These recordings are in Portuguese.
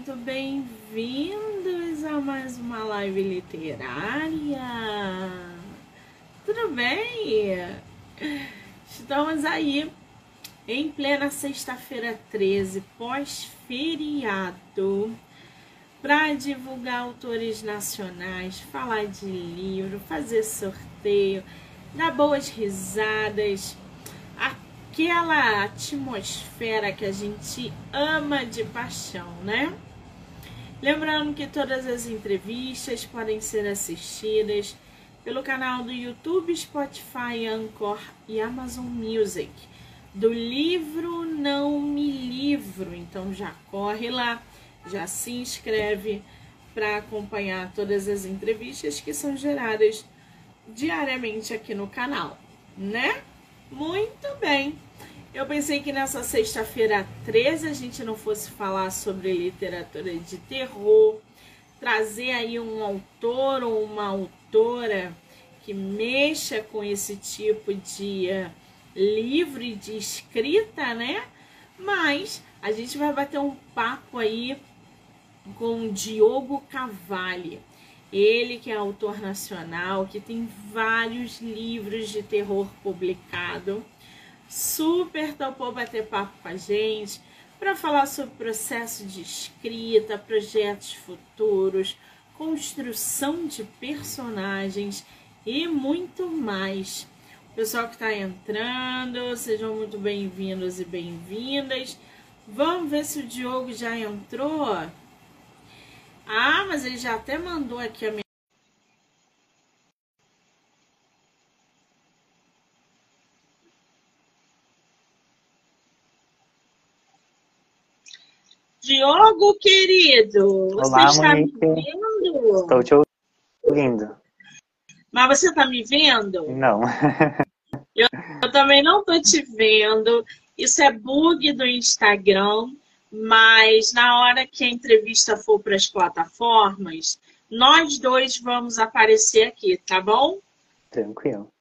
muito bem-vindos a mais uma live literária. Tudo bem? Estamos aí em plena sexta-feira 13, pós-feriado, para divulgar autores nacionais, falar de livro, fazer sorteio, dar boas risadas aquela atmosfera que a gente ama de paixão, né? Lembrando que todas as entrevistas podem ser assistidas pelo canal do YouTube, Spotify, Anchor e Amazon Music. Do livro Não Me Livro. Então já corre lá, já se inscreve para acompanhar todas as entrevistas que são geradas diariamente aqui no canal, né? Muito bem. Eu pensei que nessa sexta-feira 13 a gente não fosse falar sobre literatura de terror, trazer aí um autor ou uma autora que mexa com esse tipo de uh, livro e de escrita, né? Mas a gente vai bater um papo aí com o Diogo Cavalli. Ele que é autor nacional, que tem vários livros de terror publicado super topou bater papo com a gente para falar sobre processo de escrita, projetos futuros, construção de personagens e muito mais. Pessoal que está entrando, sejam muito bem-vindos e bem-vindas. Vamos ver se o Diogo já entrou. Ah, mas ele já até mandou aqui a Diogo, querido, você Olá, está Monique. me vendo? Estou te ouvindo. Mas você está me vendo? Não. Eu também não estou te vendo. Isso é bug do Instagram, mas na hora que a entrevista for para as plataformas, nós dois vamos aparecer aqui, tá bom? Tranquilo.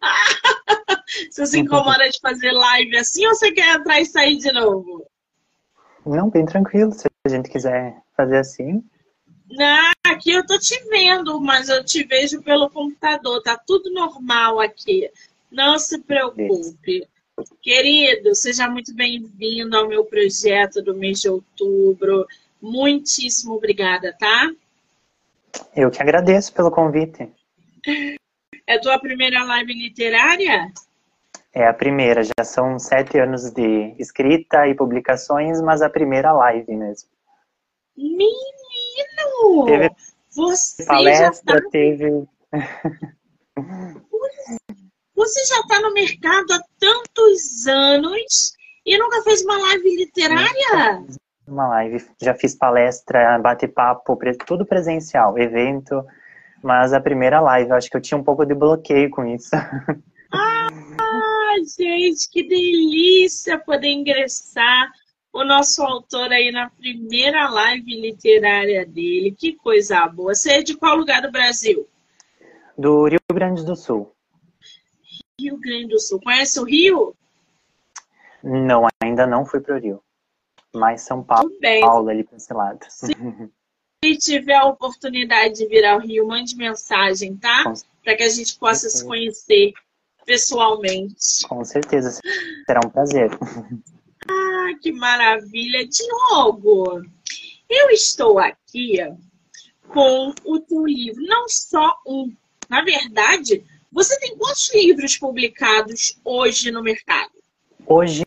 Você se incomoda de fazer live assim ou você quer entrar e sair de novo? Não, bem tranquilo. Se a gente quiser fazer assim. Não, aqui eu tô te vendo, mas eu te vejo pelo computador. Tá tudo normal aqui. Não se preocupe. Querido, seja muito bem-vindo ao meu projeto do mês de outubro. Muitíssimo obrigada, tá? Eu que agradeço pelo convite. É tua primeira live literária? É a primeira, já são sete anos de escrita e publicações, mas a primeira live mesmo. Menino! Teve você palestra, já tá... teve. Você já está no mercado há tantos anos e nunca fez uma live literária? Uma live. Já fiz palestra, bate-papo, tudo presencial, evento. Mas a primeira live, eu acho que eu tinha um pouco de bloqueio com isso. Ah, gente, que delícia poder ingressar o nosso autor aí na primeira live literária dele. Que coisa boa. Você é de qual lugar do Brasil? Do Rio Grande do Sul. Rio Grande do Sul. Conhece o Rio? Não, ainda não fui para o Rio. Mas São Paulo, Paulo ali para esse lado. Se tiver a oportunidade de vir ao Rio, mande mensagem, tá? Para que a gente possa se conhecer pessoalmente. Com certeza, será um prazer. Ah, que maravilha! Diogo, eu estou aqui com o teu livro, não só um. Na verdade, você tem quantos livros publicados hoje no mercado? Hoje,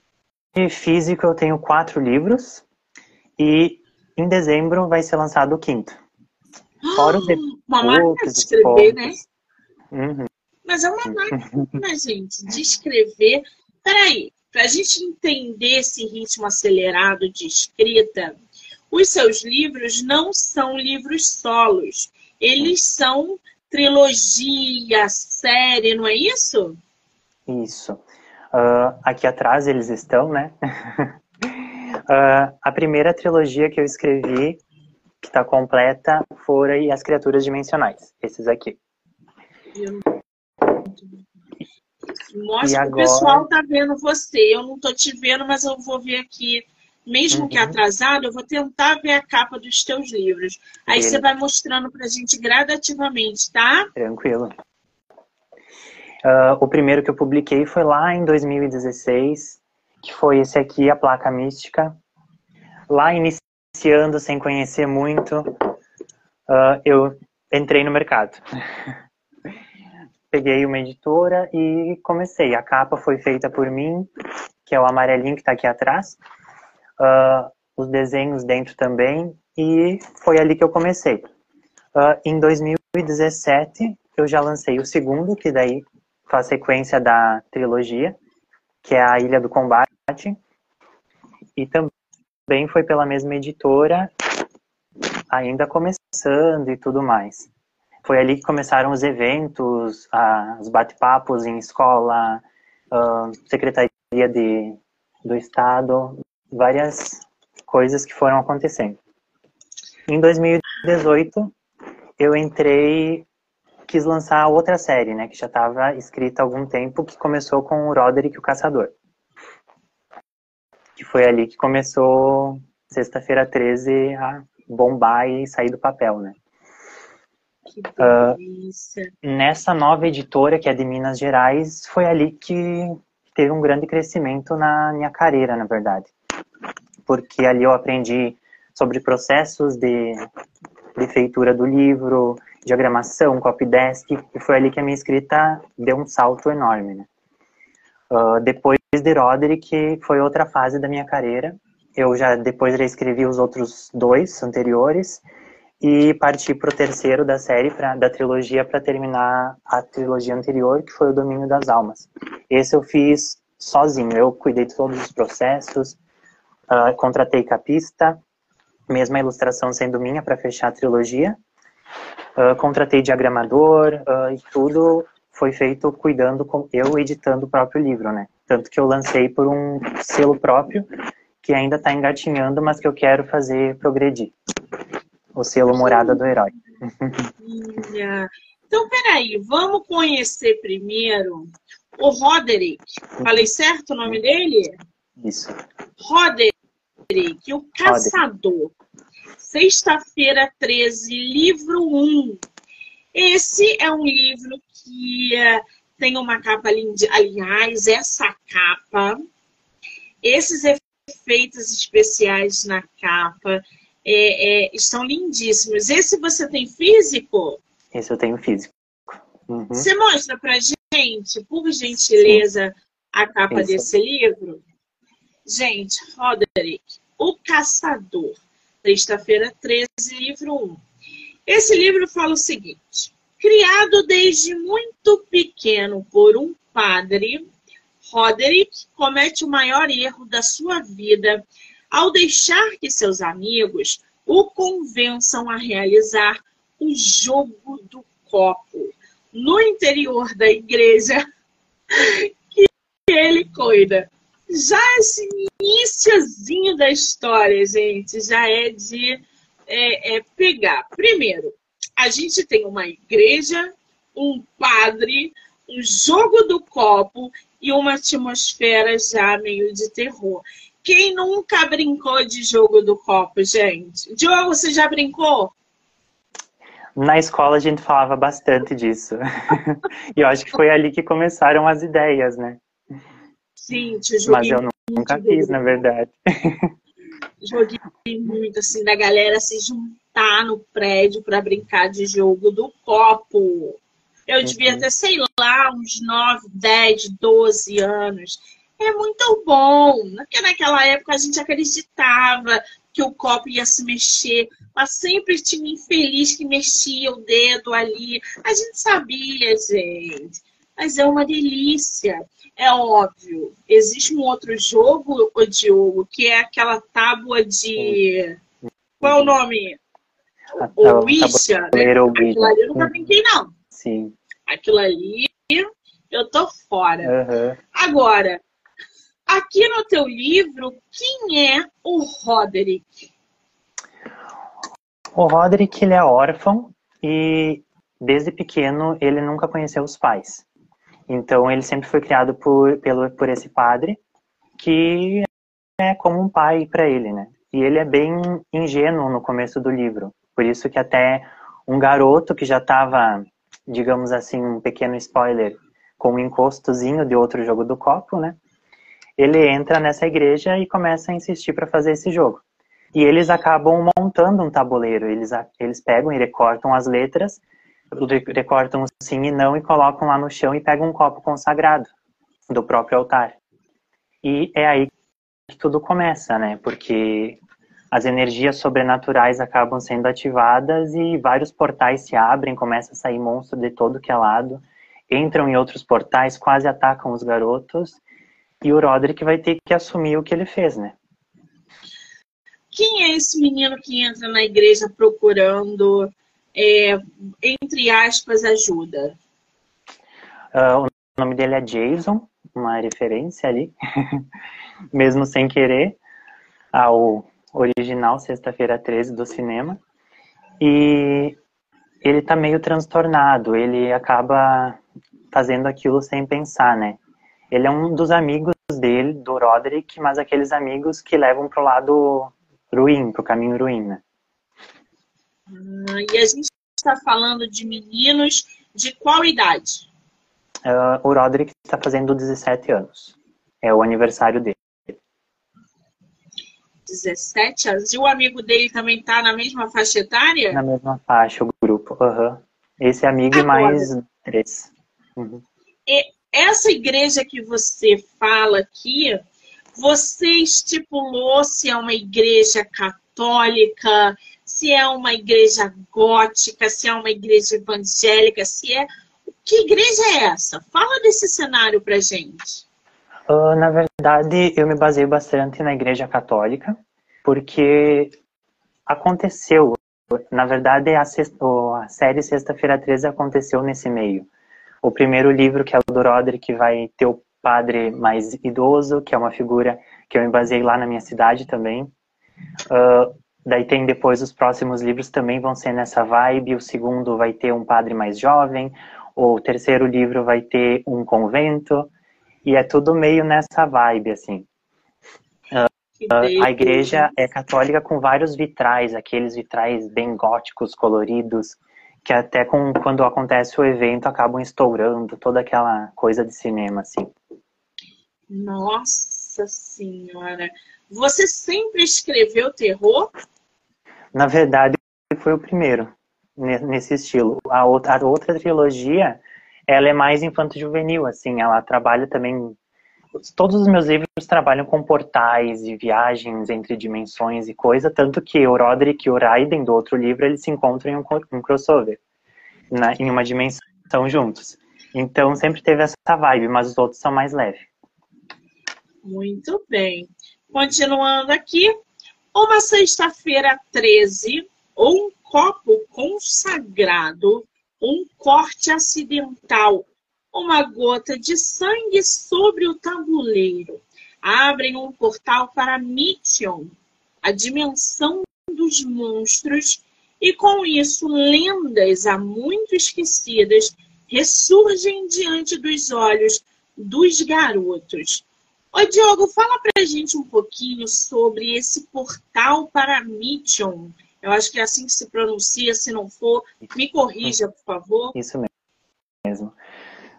físico, eu tenho quatro livros e em dezembro vai ser lançado o quinto. Fora os Uma máquina de escrever, né? Uhum. Mas é uma máquina, gente, de escrever. Peraí, para a gente entender esse ritmo acelerado de escrita, os seus livros não são livros solos. Eles são trilogia, série, não é isso? Isso. Uh, aqui atrás eles estão, né? uh, a primeira trilogia que eu escrevi, que está completa, foi As Criaturas Dimensionais. Esses aqui. Mostra que agora... o pessoal tá vendo você. Eu não tô te vendo, mas eu vou ver aqui mesmo uhum. que atrasado, eu vou tentar ver a capa dos teus livros. Aí você vai mostrando pra gente gradativamente, tá? Tranquilo. Uh, o primeiro que eu publiquei foi lá em 2016, que foi esse aqui, A Placa Mística. Lá iniciando, sem conhecer muito, uh, eu entrei no mercado. Peguei uma editora e comecei. A capa foi feita por mim, que é o amarelinho que está aqui atrás. Uh, os desenhos dentro também. E foi ali que eu comecei. Uh, em 2017, eu já lancei o segundo, que daí faz sequência da trilogia, que é a Ilha do Combate. E também foi pela mesma editora, ainda começando e tudo mais. Foi ali que começaram os eventos, os bate-papos em escola, secretaria de, do Estado, várias coisas que foram acontecendo. Em 2018, eu entrei, quis lançar outra série, né, que já estava escrita há algum tempo, que começou com o Roderick o Caçador. Que foi ali que começou, sexta-feira 13, a bombar e sair do papel, né. Uh, nessa nova editora, que é de Minas Gerais, foi ali que teve um grande crescimento na minha carreira, na verdade. Porque ali eu aprendi sobre processos de, de feitura do livro, diagramação, copydesk, e foi ali que a minha escrita deu um salto enorme, né? Uh, depois de Roderick, foi outra fase da minha carreira. Eu já depois já escrevi os outros dois anteriores, e parti para o terceiro da série, pra, da trilogia, para terminar a trilogia anterior, que foi o Domínio das Almas. Esse eu fiz sozinho, eu cuidei de todos os processos, uh, contratei capista, mesmo a ilustração sendo minha para fechar a trilogia, uh, contratei diagramador uh, e tudo foi feito cuidando, com eu editando o próprio livro, né? Tanto que eu lancei por um selo próprio, que ainda está engatinhando, mas que eu quero fazer progredir o selo Morada do Herói. Então, peraí, vamos conhecer primeiro o Roderick. Falei certo o nome dele? Isso. Roderick, o Caçador. Sexta-feira 13, livro 1. Esse é um livro que uh, tem uma capa linda. Aliás, essa capa, esses efeitos especiais na capa, é, é, estão lindíssimos. Esse você tem físico? Esse eu tenho físico. Uhum. Você mostra pra gente, por gentileza, Sim. a capa Esse. desse livro? Gente, Roderick, O Caçador, sexta-feira 13, livro 1. Esse livro fala o seguinte: criado desde muito pequeno por um padre, Roderick comete o maior erro da sua vida ao deixar que seus amigos o convençam a realizar o jogo do copo no interior da igreja que ele cuida. Já esse iníciozinho da história, gente, já é de é, é pegar. Primeiro, a gente tem uma igreja, um padre, um jogo do copo e uma atmosfera já meio de terror. Quem nunca brincou de jogo do copo, gente? Diogo, você já brincou? Na escola a gente falava bastante disso. e eu acho que foi ali que começaram as ideias, né? Gente, eu Mas eu nunca fiz, na verdade. Joguei muito, assim, da galera se juntar no prédio para brincar de jogo do copo. Eu devia uhum. ter, sei lá, uns 9, 10, 12 anos é muito bom. Porque naquela época a gente acreditava que o copo ia se mexer, mas sempre tinha um infeliz que mexia o dedo ali. A gente sabia, gente. Mas é uma delícia. É óbvio. Existe um outro jogo, o Diogo, que é aquela tábua de. Qual é o nome? O Ouija. Né? Aquilo ali eu nunca brinquei, não. Sim. Aquilo ali eu tô fora. Uhum. Agora, Aqui no teu livro, quem é o Roderick? O Roderick ele é órfão e desde pequeno ele nunca conheceu os pais. Então ele sempre foi criado por, pelo, por esse padre que é como um pai para ele, né? E ele é bem ingênuo no começo do livro. Por isso que até um garoto que já estava, digamos assim, um pequeno spoiler, com um encostozinho de outro jogo do copo, né? Ele entra nessa igreja e começa a insistir para fazer esse jogo. E eles acabam montando um tabuleiro. Eles, eles pegam e recortam as letras, recortam sim e não e colocam lá no chão e pegam um copo consagrado do próprio altar. E é aí que tudo começa, né? Porque as energias sobrenaturais acabam sendo ativadas e vários portais se abrem, começa a sair monstro de todo que é lado, entram em outros portais, quase atacam os garotos, e o Roderick vai ter que assumir o que ele fez, né? Quem é esse menino que entra na igreja procurando, é, entre aspas, ajuda? Uh, o nome dele é Jason, uma referência ali, mesmo sem querer, ao original Sexta-feira 13 do cinema. E ele tá meio transtornado, ele acaba fazendo aquilo sem pensar, né? Ele é um dos amigos dele, do Roderick, mas aqueles amigos que levam pro lado ruim, pro caminho ruim, né? Ah, e a gente está falando de meninos de qual idade? Uh, o Roderick está fazendo 17 anos. É o aniversário dele. 17 anos. E o amigo dele também está na mesma faixa etária? Na mesma faixa, o grupo. Uhum. Esse amigo Agora, e mais três. Uhum. Essa igreja que você fala aqui, você estipulou se é uma igreja católica, se é uma igreja gótica, se é uma igreja evangélica, se é. Que igreja é essa? Fala desse cenário pra gente. Uh, na verdade, eu me baseio bastante na Igreja Católica, porque aconteceu. Na verdade, a, sexta, a série Sexta-feira 13 aconteceu nesse meio. O primeiro livro, que é o do Roderick, vai ter o padre mais idoso, que é uma figura que eu me baseei lá na minha cidade também. Uh, daí tem depois os próximos livros também vão ser nessa vibe. O segundo vai ter um padre mais jovem. O terceiro livro vai ter um convento. E é tudo meio nessa vibe, assim. Uh, a igreja é católica com vários vitrais, aqueles vitrais bem góticos, coloridos, que até com, quando acontece o evento acabam estourando, toda aquela coisa de cinema, assim. Nossa Senhora! Você sempre escreveu terror? Na verdade, foi o primeiro nesse estilo. A outra, a outra trilogia ela é mais infanto-juvenil, assim, ela trabalha também... Todos os meus livros trabalham com portais e viagens entre dimensões e coisa, tanto que o Roderick e o Raiden, do outro livro, eles se encontram em um, um crossover, na, em uma dimensão juntos. Então sempre teve essa vibe, mas os outros são mais leves. Muito bem. Continuando aqui, uma sexta-feira 13, ou um copo consagrado um corte acidental, uma gota de sangue sobre o tabuleiro. Abrem um portal para Mission, a dimensão dos monstros, e com isso lendas há muito esquecidas ressurgem diante dos olhos dos garotos. Ô Diogo, fala pra gente um pouquinho sobre esse portal para Mission. Eu acho que é assim que se pronuncia, se não for, me corrija, por favor. Isso mesmo.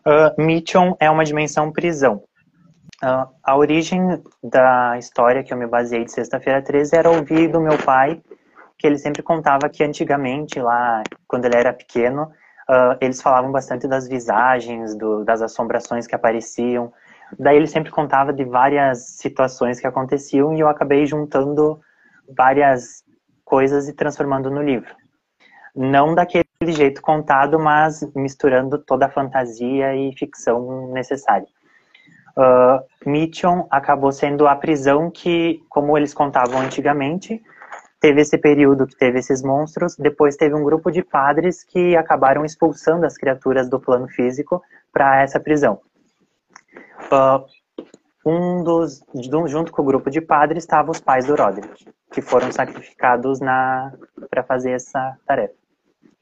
Uh, Mission é uma dimensão prisão. Uh, a origem da história que eu me baseei de Sexta-feira 13 era ouvir do meu pai, que ele sempre contava que antigamente, lá, quando ele era pequeno, uh, eles falavam bastante das visagens, do, das assombrações que apareciam. Daí ele sempre contava de várias situações que aconteciam e eu acabei juntando várias coisas e transformando no livro. Não daquele jeito contado, mas misturando toda a fantasia e ficção necessária. Uh, Mission acabou sendo a prisão que, como eles contavam antigamente, teve esse período que teve esses monstros, depois teve um grupo de padres que acabaram expulsando as criaturas do plano físico para essa prisão. Uh, um dos, junto com o grupo de padres, estavam os pais do Roderick, que foram sacrificados para fazer essa tarefa.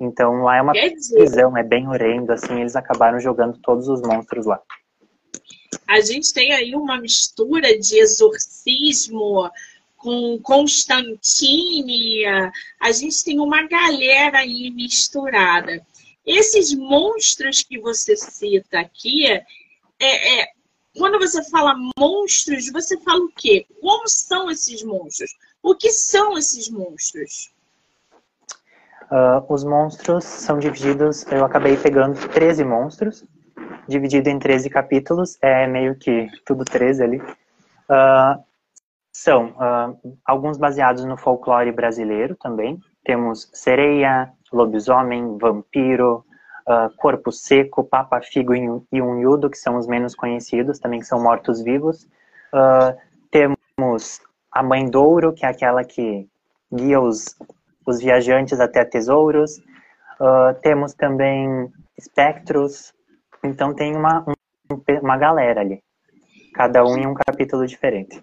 Então lá é uma prisão, é bem horrendo, assim, eles acabaram jogando todos os monstros lá. A gente tem aí uma mistura de exorcismo com Constantine, a gente tem uma galera aí misturada. Esses monstros que você cita aqui, é, é, quando você fala monstros, você fala o quê? Como são esses monstros? O que são esses monstros? Uh, os monstros são divididos, eu acabei pegando 13 monstros, dividido em 13 capítulos, é meio que tudo 13 ali. Uh, são uh, alguns baseados no folclore brasileiro também. Temos sereia, lobisomem, vampiro, corpo seco, papa-figo e unhudo, que são os menos conhecidos, também que são mortos-vivos. temos a mãe Douro, que é aquela que guia os os viajantes até tesouros. Uh, temos também espectros. Então tem uma, um, uma galera ali. Cada um em um capítulo diferente.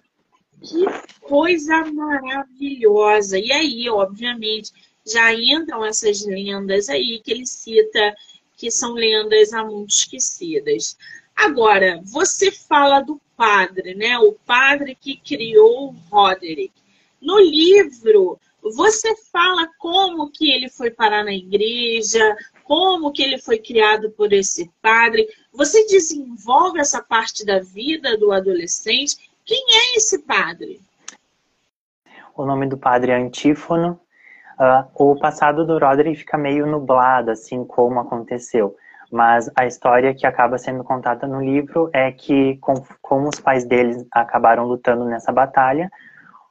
Que coisa maravilhosa! E aí, obviamente, já entram essas lendas aí que ele cita, que são lendas há muito esquecidas. Agora, você fala do padre, né? O padre que criou Roderick. No livro, você fala como que ele foi parar na igreja, como que ele foi criado por esse padre. Você desenvolve essa parte da vida do adolescente. Quem é esse padre? O nome do padre é Antífono. Uh, o passado do Roderick fica meio nublado, assim como aconteceu. Mas a história que acaba sendo contada no livro é que, com, como os pais deles acabaram lutando nessa batalha,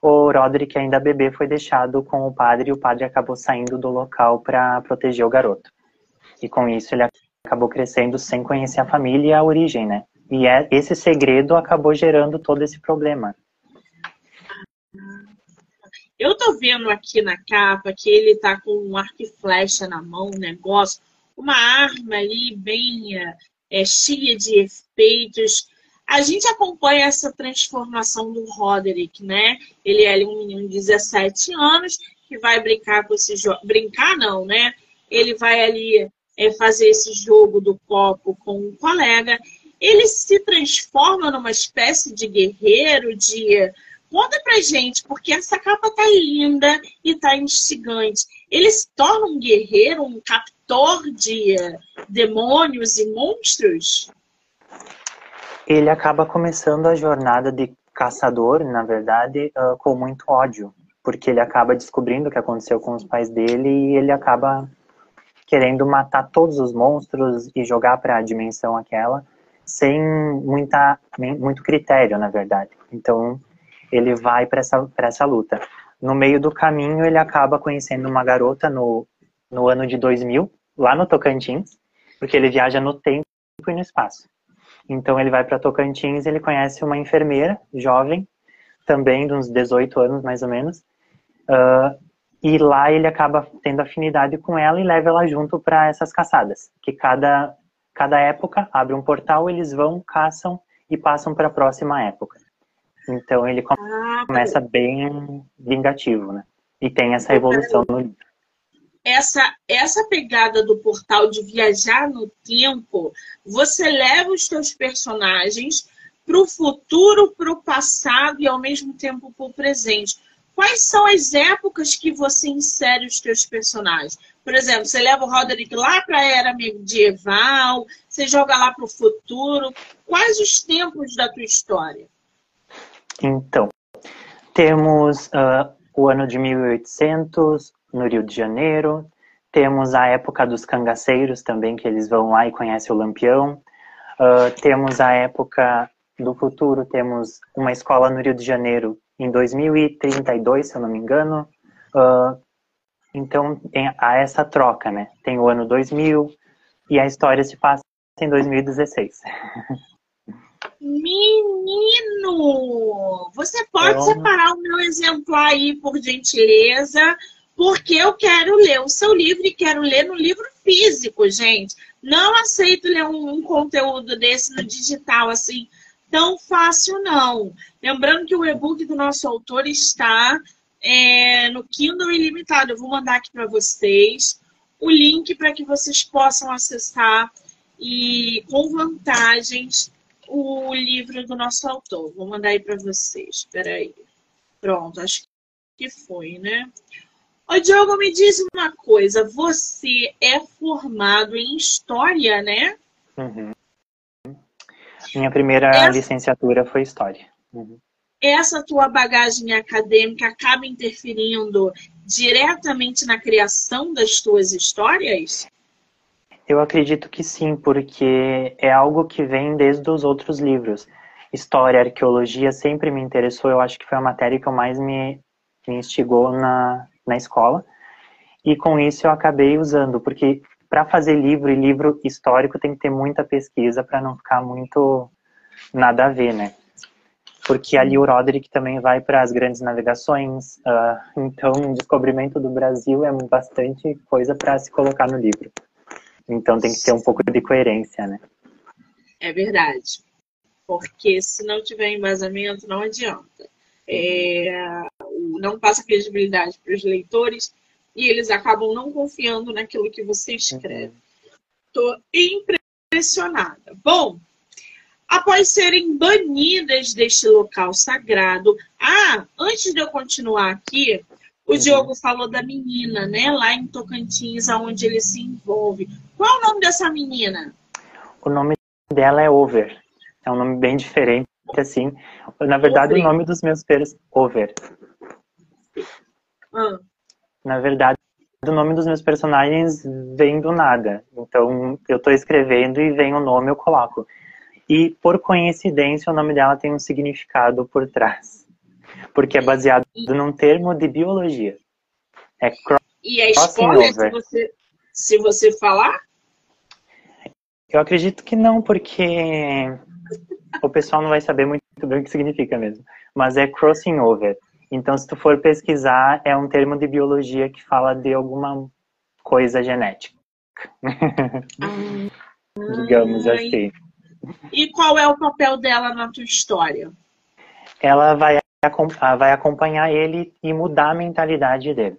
o Roderick, ainda bebê, foi deixado com o padre e o padre acabou saindo do local para proteger o garoto. E com isso ele acabou crescendo sem conhecer a família e a origem, né? E é, esse segredo acabou gerando todo esse problema. Eu tô vendo aqui na capa que ele tá com um arco e flecha na mão, um negócio, uma arma ali bem é, cheia de efeitos a gente acompanha essa transformação do Roderick, né? Ele é um menino de 17 anos que vai brincar com esse jogo. Brincar não, né? Ele vai ali é, fazer esse jogo do copo com um colega. Ele se transforma numa espécie de guerreiro, de. Conta pra gente, porque essa capa tá linda e tá instigante. Ele se torna um guerreiro, um captor de demônios e monstros? Ele acaba começando a jornada de caçador, na verdade, uh, com muito ódio, porque ele acaba descobrindo o que aconteceu com os pais dele e ele acaba querendo matar todos os monstros e jogar para a dimensão aquela sem muita muito critério, na verdade. Então, ele vai para essa para essa luta. No meio do caminho, ele acaba conhecendo uma garota no no ano de 2000, lá no Tocantins, porque ele viaja no tempo e no espaço. Então ele vai para Tocantins, ele conhece uma enfermeira jovem, também de uns 18 anos mais ou menos, uh, e lá ele acaba tendo afinidade com ela e leva ela junto para essas caçadas, que cada cada época abre um portal, eles vão, caçam e passam para a próxima época. Então ele ah, começa bem vingativo, né? E tem essa evolução no livro essa, essa pegada do portal de viajar no tempo, você leva os seus personagens para o futuro, para o passado e ao mesmo tempo para o presente. Quais são as épocas que você insere os seus personagens? Por exemplo, você leva o Roderick lá para a era medieval, você joga lá para o futuro. Quais os tempos da tua história? Então, temos uh, o ano de 1800, no Rio de Janeiro. Temos a época dos cangaceiros também, que eles vão lá e conhecem o Lampião. Uh, temos a época do futuro, temos uma escola no Rio de Janeiro em 2032, se eu não me engano. Uh, então, tem, há essa troca, né? Tem o ano 2000 e a história se passa em 2016. Menino! Você pode então... separar o meu exemplar aí, por gentileza? Porque eu quero ler o seu livro e quero ler no livro físico, gente. Não aceito ler um, um conteúdo desse no digital assim tão fácil, não. Lembrando que o e-book do nosso autor está é, no Kindle Ilimitado. Eu vou mandar aqui para vocês o link para que vocês possam acessar e com vantagens o livro do nosso autor. Vou mandar aí para vocês. Espera aí. Pronto, acho que foi, né? Ô, Diogo, me diz uma coisa. Você é formado em História, né? Uhum. Minha primeira essa... licenciatura foi História. Uhum. Essa tua bagagem acadêmica acaba interferindo diretamente na criação das tuas histórias? Eu acredito que sim, porque é algo que vem desde os outros livros. História, arqueologia sempre me interessou, eu acho que foi a matéria que eu mais me, me instigou na, na escola. E com isso eu acabei usando, porque para fazer livro e livro histórico tem que ter muita pesquisa para não ficar muito nada a ver, né? Porque ali o Roderick também vai para as grandes navegações, uh, então o descobrimento do Brasil é bastante coisa para se colocar no livro. Então tem que ter um pouco de coerência, né? É verdade. Porque se não tiver embasamento, não adianta. É, não passa credibilidade para os leitores e eles acabam não confiando naquilo que você escreve. Estou impressionada. Bom, após serem banidas deste local sagrado. Ah, antes de eu continuar aqui, o uhum. Diogo falou da menina, né? Lá em Tocantins, aonde ele se envolve. Qual é o nome dessa menina? O nome dela é Over. É um nome bem diferente, assim. Na verdade, Over. o nome dos meus pelos Over. Na verdade, o nome dos meus personagens vem do nada. Então, eu estou escrevendo e vem o nome, eu coloco. E, por coincidência, o nome dela tem um significado por trás. Porque é baseado num termo de biologia. É cross E é spoiler se você, se você falar? Eu acredito que não, porque o pessoal não vai saber muito bem o que significa mesmo. Mas é crossing over. Então, se tu for pesquisar, é um termo de biologia que fala de alguma coisa genética. Ah, Digamos assim. E qual é o papel dela na tua história? Ela vai, vai acompanhar ele e mudar a mentalidade dele.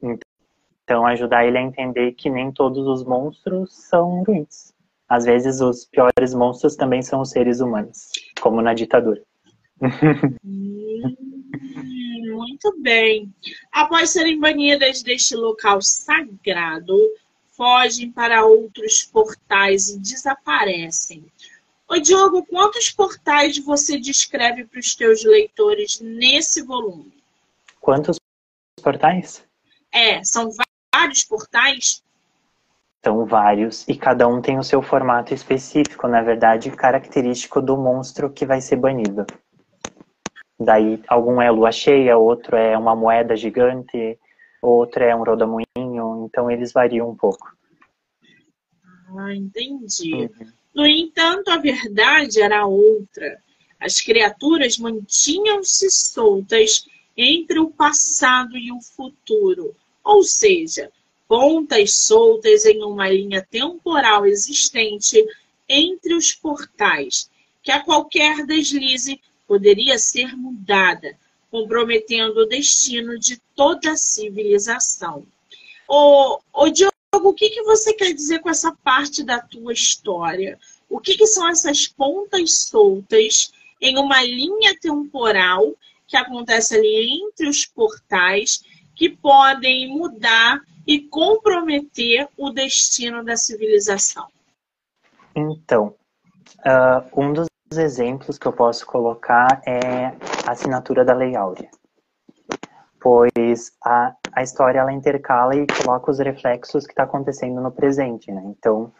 Então, ajudar ele a entender que nem todos os monstros são ruins. Às vezes, os piores monstros também são os seres humanos, como na ditadura. Hum, muito bem. Após serem banidas deste local sagrado, fogem para outros portais e desaparecem. Ô Diogo, quantos portais você descreve para os teus leitores nesse volume? Quantos portais? É, são vários portais? São vários, e cada um tem o seu formato específico, na verdade, característico do monstro que vai ser banido. Daí, algum é lua cheia, outro é uma moeda gigante, outro é um rodamuinho, então eles variam um pouco. Ah, entendi. Uhum. No entanto, a verdade era outra. As criaturas mantinham-se soltas entre o passado e o futuro, ou seja, pontas soltas em uma linha temporal existente entre os portais, que a qualquer deslize poderia ser mudada, comprometendo o destino de toda a civilização. O, o Diogo, o que, que você quer dizer com essa parte da tua história? O que, que são essas pontas soltas em uma linha temporal que acontece ali entre os portais que podem mudar e comprometer o destino da civilização? Então, uh, um dos exemplos que eu posso colocar é a assinatura da Lei Áurea. Pois a, a história ela intercala e coloca os reflexos que está acontecendo no presente, né? Então,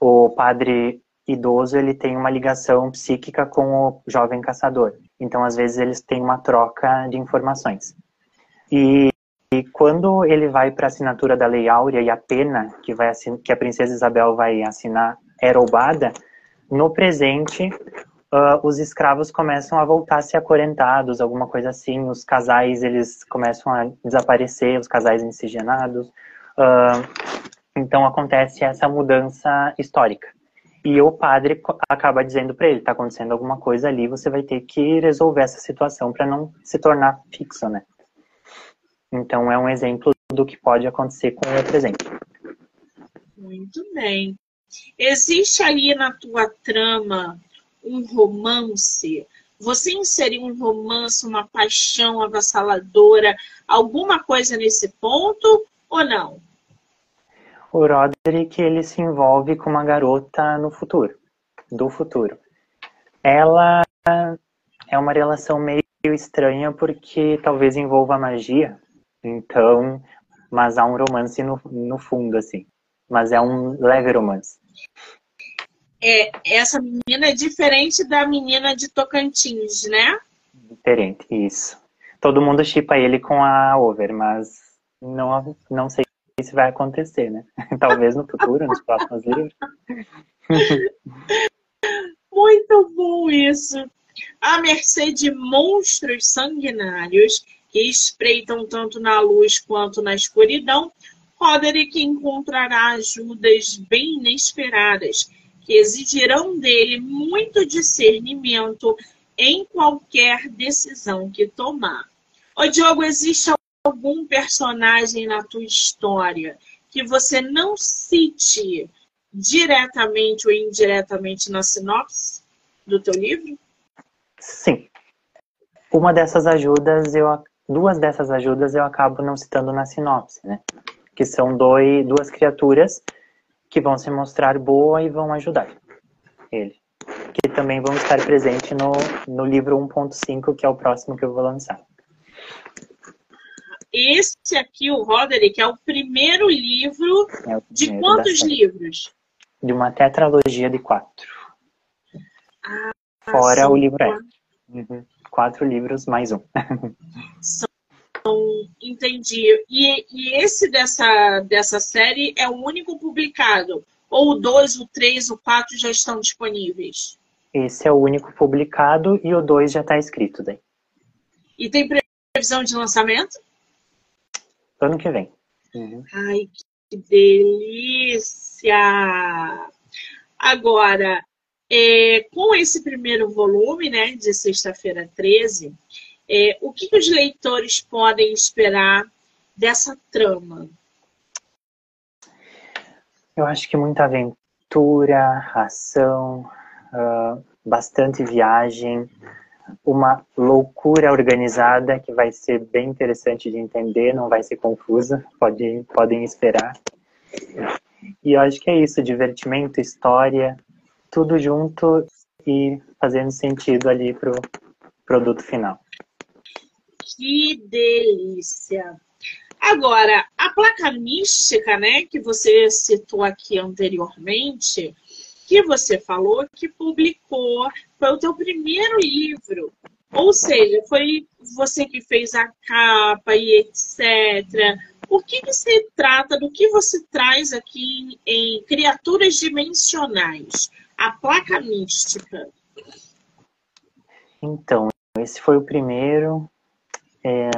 o padre idoso ele tem uma ligação psíquica com o jovem caçador. Então, às vezes eles têm uma troca de informações. E, e quando ele vai para a assinatura da Lei Áurea e a pena que vai que a princesa Isabel vai assinar é roubada, no presente, uh, os escravos começam a voltar a ser acorrentados, alguma coisa assim. Os casais, eles começam a desaparecer, os casais miscigenados. Uh, então, acontece essa mudança histórica. E o padre acaba dizendo para ele, está acontecendo alguma coisa ali, você vai ter que resolver essa situação para não se tornar fixo, né? Então é um exemplo do que pode acontecer com outro exemplo. Muito bem. Existe ali na tua trama um romance? Você inseriu um romance, uma paixão avassaladora, alguma coisa nesse ponto ou não? O Roderick ele se envolve com uma garota no futuro, do futuro. Ela é uma relação meio estranha porque talvez envolva magia, então, mas há um romance no, no fundo assim, mas é um leve romance é, essa menina é diferente da menina de Tocantins, né? Diferente, isso. Todo mundo chipa ele com a Over, mas não, não sei se vai acontecer, né? Talvez no futuro, nos próximos livros. Muito bom isso. À mercê de monstros sanguinários que espreitam tanto na luz quanto na escuridão, Roderick encontrará ajudas bem inesperadas que exigirão dele muito discernimento em qualquer decisão que tomar. Ô Diogo, existe algum personagem na tua história que você não cite diretamente ou indiretamente na sinopse do teu livro? Sim. Uma dessas ajudas, eu, duas dessas ajudas eu acabo não citando na sinopse, né? Que são dois, duas criaturas que vão se mostrar boa e vão ajudar ele. Que também vão estar presentes no, no livro 1.5, que é o próximo que eu vou lançar. Esse aqui, o Roderick, é o primeiro livro é o primeiro de quantos livros? De uma tetralogia de quatro. Ah, Fora o livro é. Uhum. Quatro livros mais um. São entendi. E, e esse dessa, dessa série é o único publicado? Ou o 2, o 3, o 4 já estão disponíveis? Esse é o único publicado e o 2 já está escrito daí. E tem previsão de lançamento? Ano que vem. Uhum. Ai, que delícia! Agora, é, com esse primeiro volume, né, de sexta-feira 13, é, o que, os leitores podem esperar dessa trama? Eu acho que muita aventura, ação, uh, bastante viagem, uma loucura organizada que vai ser bem interessante de entender, não vai ser confusa, pode, podem esperar. E eu acho que é isso, divertimento, história, tudo junto e fazendo sentido ali pro produto final. Que delícia! Agora, a placa mística, né, que você citou aqui anteriormente, que você falou que publicou, foi o teu primeiro livro. Ou seja, foi você que fez a capa e etc. O que, que se trata, do que você traz aqui em Criaturas Dimensionais, a placa mística? Então, esse foi o primeiro, é,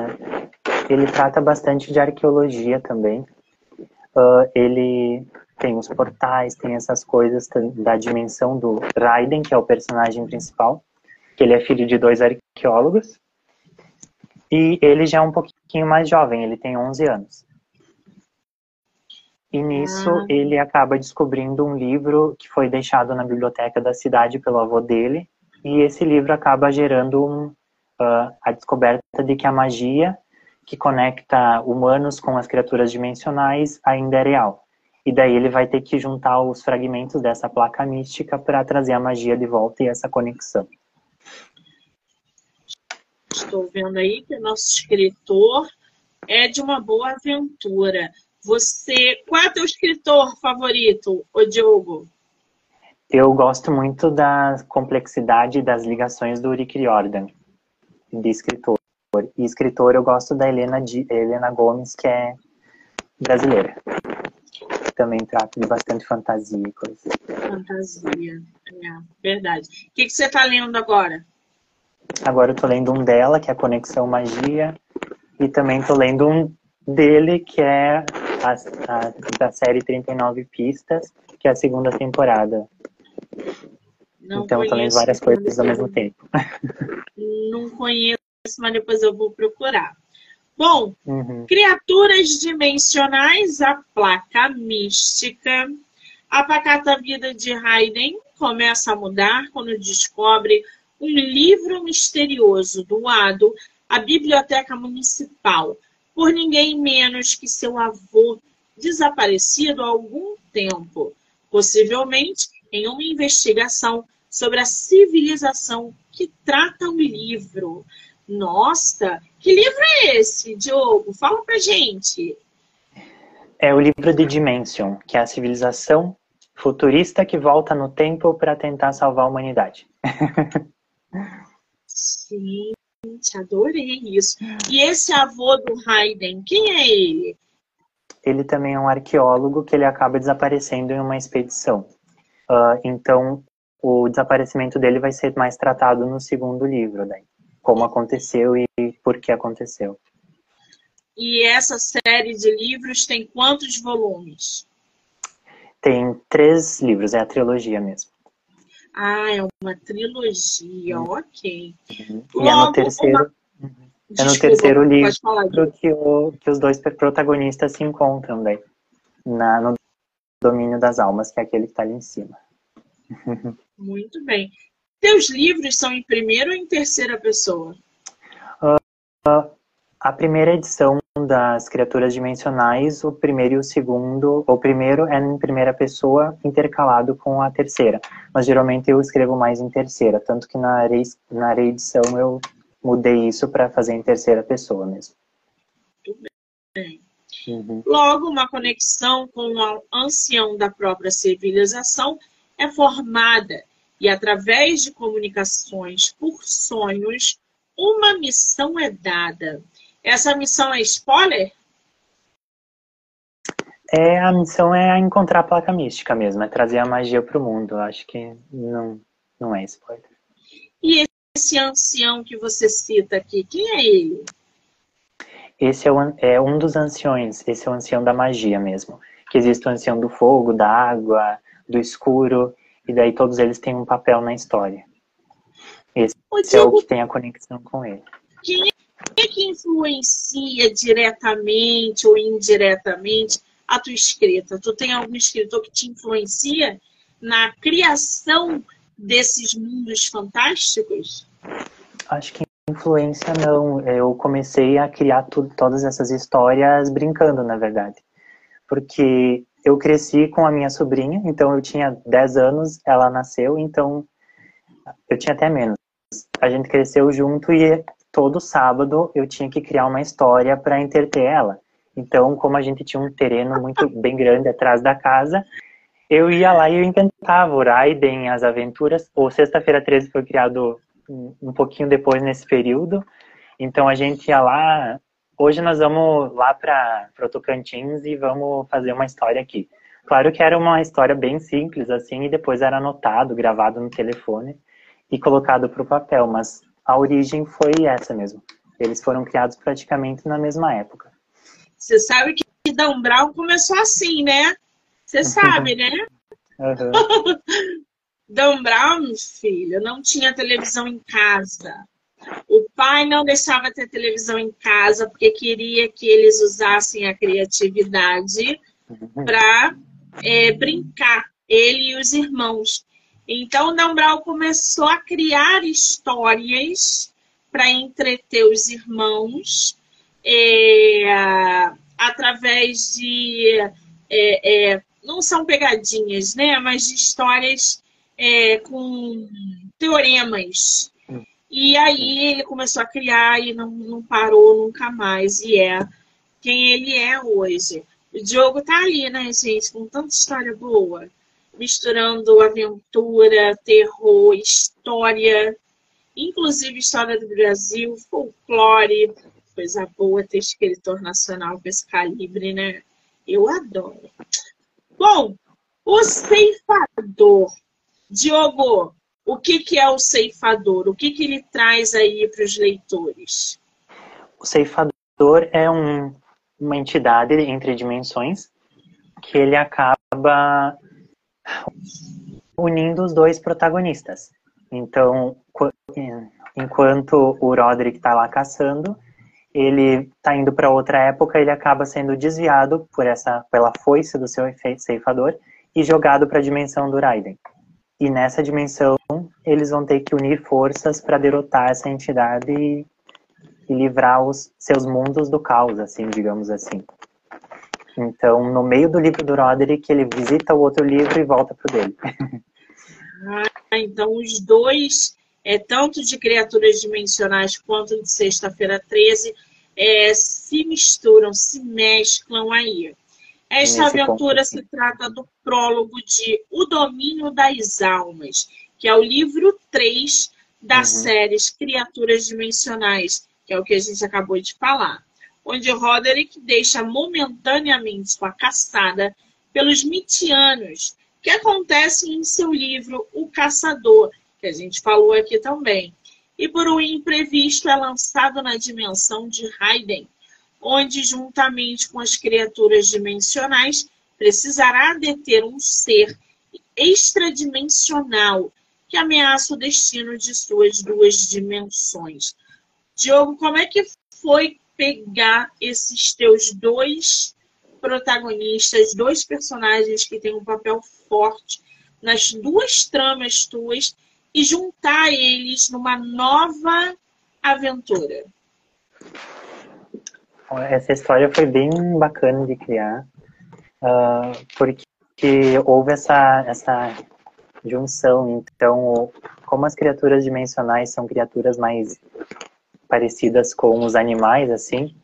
ele trata bastante de arqueologia também. Uh, ele tem os portais, tem essas coisas da dimensão do Raiden, que é o personagem principal, que ele é filho de dois arqueólogos. E ele já é um pouquinho mais jovem, ele tem 11 anos. E nisso ah. ele acaba descobrindo um livro que foi deixado na biblioteca da cidade pelo avô dele, e esse livro acaba gerando um, a descoberta de que a magia que conecta humanos com as criaturas dimensionais ainda é real. E daí ele vai ter que juntar os fragmentos dessa placa mística para trazer a magia de volta e essa conexão. Estou vendo aí que o nosso escritor é de uma boa aventura. Você, qual é o teu escritor favorito, o Diogo? Eu gosto muito da complexidade das ligações do Rick Riordan de escritor. E escritor eu gosto da Helena, de, Helena Gomes, que é brasileira. Também trata de bastante fantasia e coisa. Fantasia, é, verdade. O que, que você está lendo agora? Agora eu tô lendo um dela, que é a Conexão Magia, e também tô lendo um dele, que é a, a, da série 39 Pistas, que é a segunda temporada. Não então tô lendo várias coisas ao mesmo tempo. Não conheço, mas depois eu vou procurar. Bom, uhum. criaturas dimensionais, a placa mística, a pacata vida de Haydn, começa a mudar quando descobre um livro misterioso doado à Biblioteca Municipal por ninguém menos que seu avô, desaparecido há algum tempo, possivelmente em uma investigação sobre a civilização que trata o livro. Nossa, que livro é esse, Diogo? Fala pra gente. É o livro de Dimension, que é a civilização futurista que volta no tempo para tentar salvar a humanidade. Gente, adorei isso. E esse avô do Haydn, quem é ele? Ele também é um arqueólogo que ele acaba desaparecendo em uma expedição. Uh, então, o desaparecimento dele vai ser mais tratado no segundo livro, daí. Como aconteceu e por que aconteceu. E essa série de livros tem quantos volumes? Tem três livros, é a trilogia mesmo. Ah, é uma trilogia, uhum. ok. Uhum. E é no terceiro, uma... uhum. é no terceiro livro que, o, que os dois protagonistas se encontram daí, na, no domínio das almas, que é aquele que está ali em cima. Muito bem. Teus livros são em primeira ou em terceira pessoa? Uh, a primeira edição das criaturas dimensionais, o primeiro e o segundo, o primeiro é em primeira pessoa intercalado com a terceira, mas geralmente eu escrevo mais em terceira, tanto que na, re, na reedição eu mudei isso para fazer em terceira pessoa mesmo. Muito bem. Uhum. Logo, uma conexão com o ancião da própria civilização é formada e, através de comunicações por sonhos, uma missão é dada essa missão é spoiler? É, a missão é encontrar a placa mística mesmo, é trazer a magia para o mundo. Acho que não, não é spoiler. E esse ancião que você cita aqui, quem é ele? Esse é, o, é um dos anciões, esse é o ancião da magia mesmo. Que existe o ancião do fogo, da água, do escuro, e daí todos eles têm um papel na história. Esse é o que tem a conexão com ele. Quem que, que influencia diretamente ou indiretamente a tua escrita? Tu tem algum escritor que te influencia na criação desses mundos fantásticos? Acho que influência não. Eu comecei a criar tudo, todas essas histórias brincando, na verdade. Porque eu cresci com a minha sobrinha, então eu tinha 10 anos, ela nasceu, então eu tinha até menos. A gente cresceu junto e todo sábado eu tinha que criar uma história para entreter ela. Então, como a gente tinha um terreno muito bem grande atrás da casa, eu ia lá e eu inventava o Raiden, as aventuras. O Sexta-feira 13 foi criado um pouquinho depois nesse período. Então a gente ia lá. Hoje nós vamos lá para o Tocantins e vamos fazer uma história aqui. Claro que era uma história bem simples assim e depois era anotado, gravado no telefone e colocado para o papel. Mas a origem foi essa mesmo. Eles foram criados praticamente na mesma época. Você sabe que Dan Brown começou assim, né? Você sabe, né? Uhum. Dan Brown, filho, não tinha televisão em casa. O pai não deixava ter televisão em casa porque queria que eles usassem a criatividade para é, brincar, ele e os irmãos. Então, Dan Brown começou a criar histórias para entreter os irmãos é, através de. É, é, não são pegadinhas, né? Mas de histórias é, com teoremas. E aí ele começou a criar e não, não parou nunca mais. E é quem ele é hoje. O Diogo tá ali, né, gente? Com tanta história boa misturando aventura, terror, história, inclusive história do Brasil, folclore, coisa boa ter escritor nacional com esse calibre, né? Eu adoro. Bom, o ceifador. Diogo, o que, que é o ceifador? O que, que ele traz aí para os leitores? O ceifador é um, uma entidade entre dimensões que ele acaba unindo os dois protagonistas. Então, enquanto o Roderick está lá caçando, ele está indo para outra época, ele acaba sendo desviado por essa pela foice do seu ceifador e jogado para a dimensão do Raiden. E nessa dimensão eles vão ter que unir forças para derrotar essa entidade e, e livrar os seus mundos do caos, assim, digamos assim. Então, no meio do livro do Roderick, ele visita o outro livro e volta pro dele. Ah, então os dois, é, tanto de criaturas dimensionais quanto de Sexta-feira 13, é, se misturam, se mesclam aí. Esta aventura ponto, se trata do prólogo de O Domínio das Almas, que é o livro 3 da uhum. série Criaturas Dimensionais, que é o que a gente acabou de falar onde Roderick deixa momentaneamente sua caçada pelos mitianos, que acontece em seu livro O Caçador, que a gente falou aqui também. E por um imprevisto é lançado na dimensão de Haydn, onde, juntamente com as criaturas dimensionais, precisará deter um ser extradimensional que ameaça o destino de suas duas dimensões. Diogo, como é que foi pegar esses teus dois protagonistas, dois personagens que têm um papel forte nas duas tramas tuas e juntar eles numa nova aventura. Essa história foi bem bacana de criar, uh, porque houve essa, essa junção. Então, como as criaturas dimensionais são criaturas mais parecidas com os animais, assim,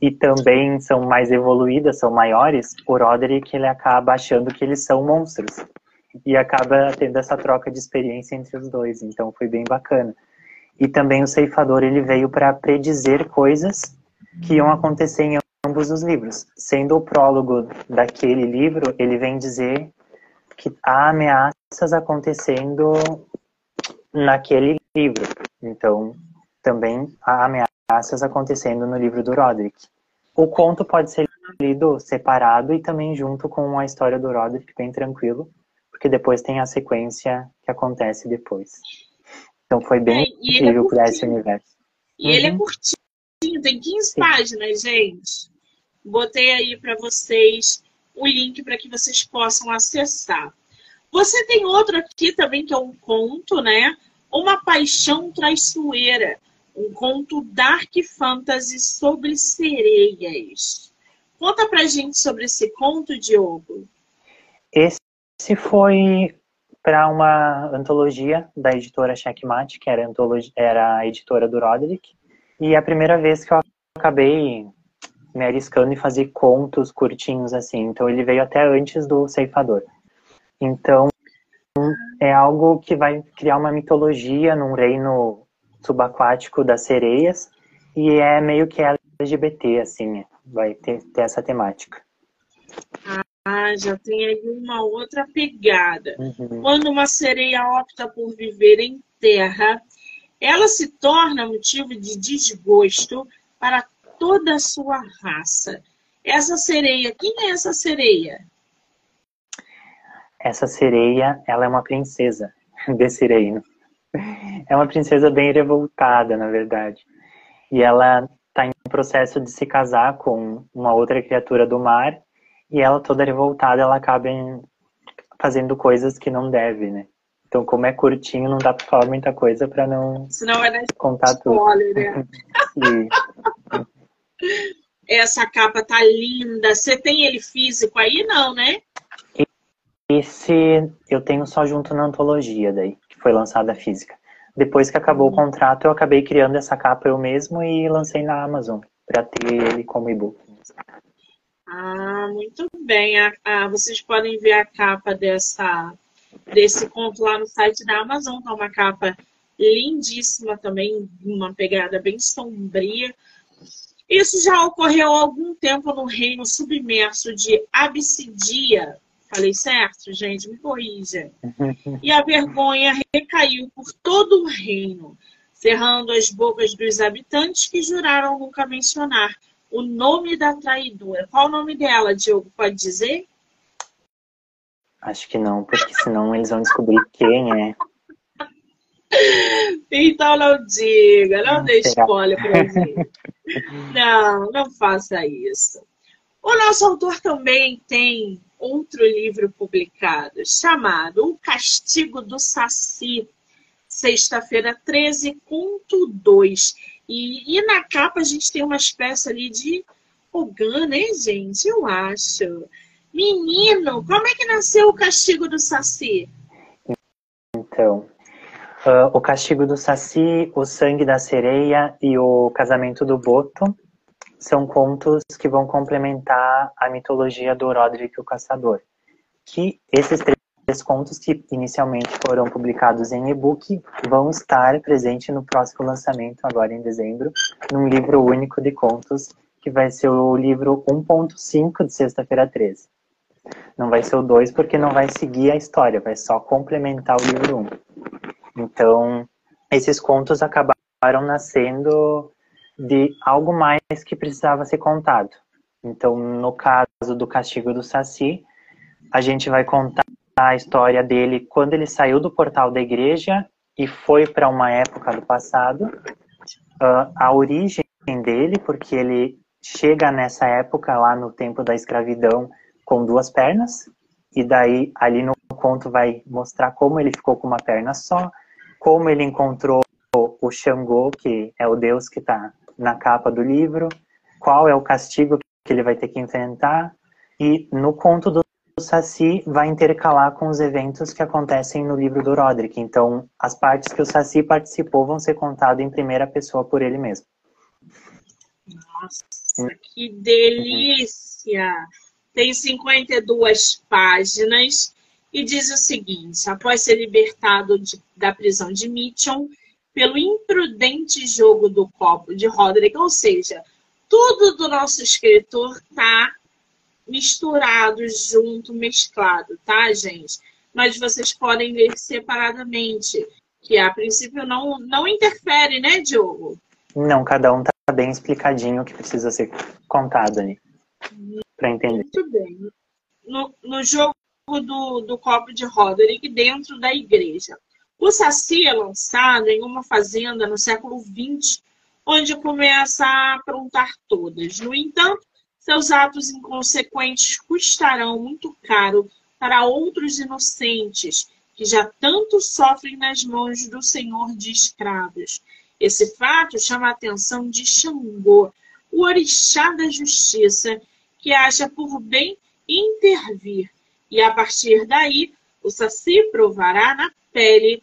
e também são mais evoluídas, são maiores, o Roderick ele acaba achando que eles são monstros. E acaba tendo essa troca de experiência entre os dois, então foi bem bacana. E também o ceifador ele veio para predizer coisas que iam acontecer em ambos os livros. Sendo o prólogo daquele livro, ele vem dizer que há ameaças acontecendo naquele livro. Então, também há ameaças acontecendo no livro do Roderick. O conto pode ser lido separado e também junto com a história do Roderick, bem tranquilo, porque depois tem a sequência que acontece depois. Então foi bem é, é incrível é criar esse universo. E uhum. ele é uhum. Curtinho, tem 15 Sim. páginas, gente. Botei aí para vocês o link para que vocês possam acessar. Você tem outro aqui também que é um conto, né? Uma paixão traiçoeira um conto dark fantasy sobre sereias. Conta pra gente sobre esse conto, Diogo. Esse foi para uma antologia da editora Checkmate, que era, era a editora do Roderick. E é a primeira vez que eu acabei me arriscando em fazer contos curtinhos assim. Então ele veio até antes do Ceifador. Então é algo que vai criar uma mitologia num reino subaquático das sereias e é meio que LGBT, assim, vai ter, ter essa temática. Ah, já tem aí uma outra pegada. Uhum. Quando uma sereia opta por viver em terra, ela se torna motivo de desgosto para toda a sua raça. Essa sereia, quem é essa sereia? Essa sereia, ela é uma princesa desse reino. É uma princesa bem revoltada, na verdade. E ela está em processo de se casar com uma outra criatura do mar. E ela, toda revoltada, ela acaba fazendo coisas que não deve, né? Então, como é curtinho, não dá pra falar muita coisa pra não Senão vai dar contar spoiler, tudo. Né? Essa capa tá linda. Você tem ele físico aí? Não, né? Esse eu tenho só junto na antologia daí foi lançada física. Depois que acabou o uhum. contrato, eu acabei criando essa capa eu mesmo e lancei na Amazon para ter ele como e-book. Ah, muito bem. Ah, vocês podem ver a capa dessa desse conto lá no site da Amazon. Tá uma capa lindíssima também, uma pegada bem sombria. Isso já ocorreu há algum tempo no reino submerso de Absidia, Falei certo, gente? Me corrija. E a vergonha recaiu por todo o reino, cerrando as bocas dos habitantes que juraram nunca mencionar o nome da traidora. Qual o nome dela, Diogo? Pode dizer? Acho que não, porque senão eles vão descobrir quem é. Então não diga, não, não dê spoiler pra. Não, não faça isso. O nosso autor também tem outro livro publicado, chamado O Castigo do Saci, sexta-feira 13.2. E, e na capa a gente tem uma espécie ali de Ogan, né, gente? Eu acho. Menino, como é que nasceu o Castigo do Saci? Então, uh, o Castigo do Saci, o Sangue da Sereia e o Casamento do Boto são contos que vão complementar a mitologia do Roderick o Caçador. Que esses três contos que inicialmente foram publicados em e-book vão estar presentes no próximo lançamento, agora em dezembro, num livro único de contos, que vai ser o livro 1.5 de Sexta-feira 13. Não vai ser o 2 porque não vai seguir a história, vai só complementar o livro 1. Então, esses contos acabaram nascendo de algo mais que precisava ser contado. Então, no caso do Castigo do Saci, a gente vai contar a história dele quando ele saiu do portal da igreja e foi para uma época do passado, uh, a origem dele, porque ele chega nessa época lá no tempo da escravidão com duas pernas, e daí ali no conto vai mostrar como ele ficou com uma perna só, como ele encontrou o Xangô, que é o deus que está na capa do livro, qual é o castigo que ele vai ter que enfrentar, e no conto do Saci vai intercalar com os eventos que acontecem no livro do Roderick. Então, as partes que o Saci participou vão ser contadas em primeira pessoa por ele mesmo. Nossa, que delícia! Tem 52 páginas e diz o seguinte: após ser libertado de, da prisão de Mitchell, pelo imprudente jogo do copo de Roderick, ou seja, tudo do nosso escritor está misturado, junto, mesclado, tá, gente? Mas vocês podem ler separadamente, que a princípio não, não interfere, né, Diogo? Não, cada um tá bem explicadinho o que precisa ser contado ali, para entender. Muito bem. No, no jogo do, do copo de Roderick, dentro da igreja. O Saci é lançado em uma fazenda no século XX, onde começa a aprontar todas. No entanto, seus atos inconsequentes custarão muito caro para outros inocentes que já tanto sofrem nas mãos do senhor de escravos. Esse fato chama a atenção de Xangô, o orixá da justiça, que acha por bem intervir. E a partir daí, o Saci provará na pele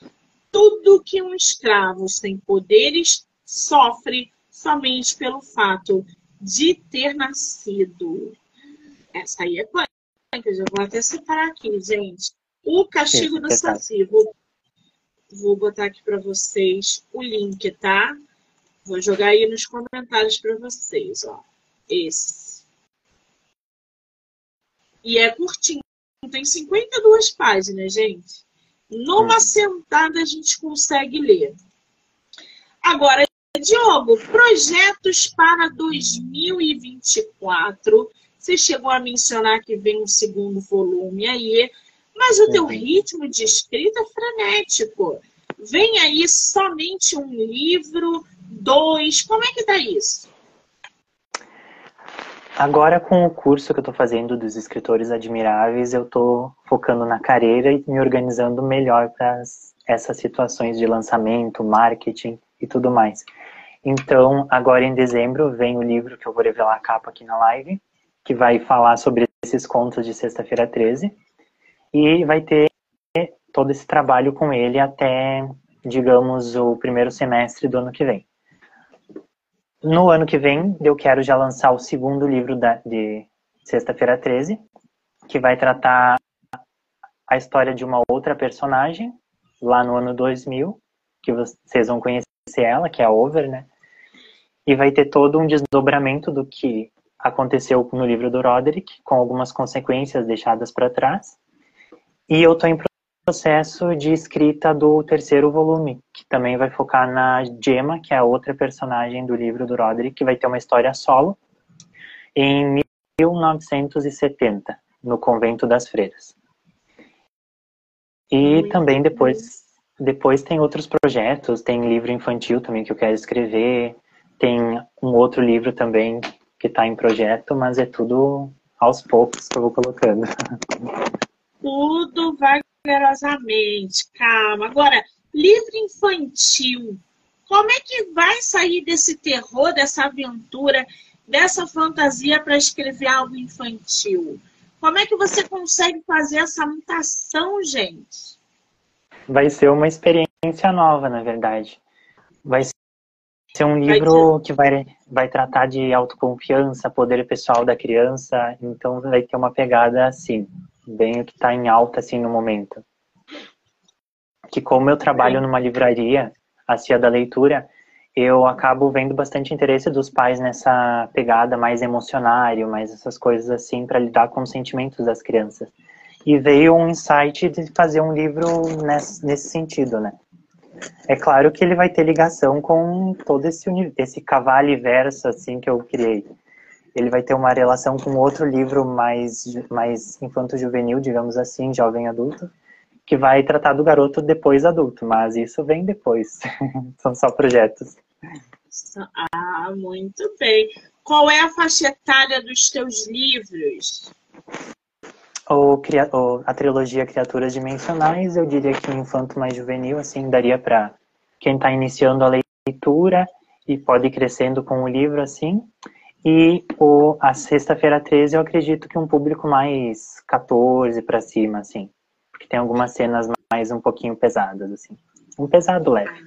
tudo que um escravo sem poderes sofre somente pelo fato de ter nascido. Essa aí é clônica, eu vou até separar aqui, gente. O castigo do Saci. Vou, vou botar aqui para vocês o link, tá? Vou jogar aí nos comentários para vocês, ó. Esse. E é curtinho, tem 52 páginas, gente. Numa hum. sentada a gente consegue ler. Agora, Diogo, projetos para 2024. Você chegou a mencionar que vem um segundo volume aí, mas o teu uhum. ritmo de escrita é frenético. Vem aí somente um livro, dois, como é que tá isso? Agora, com o curso que eu estou fazendo dos escritores admiráveis, eu estou focando na carreira e me organizando melhor para essas situações de lançamento, marketing e tudo mais. Então, agora em dezembro, vem o livro que eu vou revelar a capa aqui na live, que vai falar sobre esses contos de sexta-feira 13. E vai ter todo esse trabalho com ele até, digamos, o primeiro semestre do ano que vem. No ano que vem, eu quero já lançar o segundo livro da, de Sexta-feira 13, que vai tratar a história de uma outra personagem, lá no ano 2000, que vocês vão conhecer ela, que é a Over, né? E vai ter todo um desdobramento do que aconteceu no livro do Roderick, com algumas consequências deixadas para trás. E eu estou em processo de escrita do terceiro volume, que também vai focar na Gemma, que é a outra personagem do livro do Roderick, que vai ter uma história solo, em 1970, no Convento das Freiras. E também depois, depois tem outros projetos, tem livro infantil também que eu quero escrever, tem um outro livro também que está em projeto, mas é tudo aos poucos que eu vou colocando. Tudo vagarosamente, calma. Agora, livro infantil, como é que vai sair desse terror, dessa aventura, dessa fantasia para escrever algo infantil? Como é que você consegue fazer essa mutação, gente? Vai ser uma experiência nova, na verdade. Vai ser um livro que vai, vai tratar de autoconfiança, poder pessoal da criança, então vai ter uma pegada assim, bem o que está em alta assim no momento. Que como eu trabalho numa livraria, a Cia da Leitura, eu acabo vendo bastante interesse dos pais nessa pegada mais emocionário, mais essas coisas assim, para lidar com os sentimentos das crianças. E veio um insight de fazer um livro nesse, nesse sentido, né? É claro que ele vai ter ligação com todo esse, esse cavalo verso assim que eu criei. Ele vai ter uma relação com outro livro mais, mais infanto-juvenil, digamos assim, jovem adulto, que vai tratar do garoto depois adulto, mas isso vem depois. São só projetos. Ah, muito bem. Qual é a faixa etária dos teus livros? ou, a trilogia Criaturas Dimensionais, eu diria que infanto mais juvenil, assim, daria para quem está iniciando a leitura e pode ir crescendo com o livro, assim. E o, a Sexta-feira 13, eu acredito que um público mais 14 para cima, assim. Porque tem algumas cenas mais um pouquinho pesadas, assim. Um pesado leve.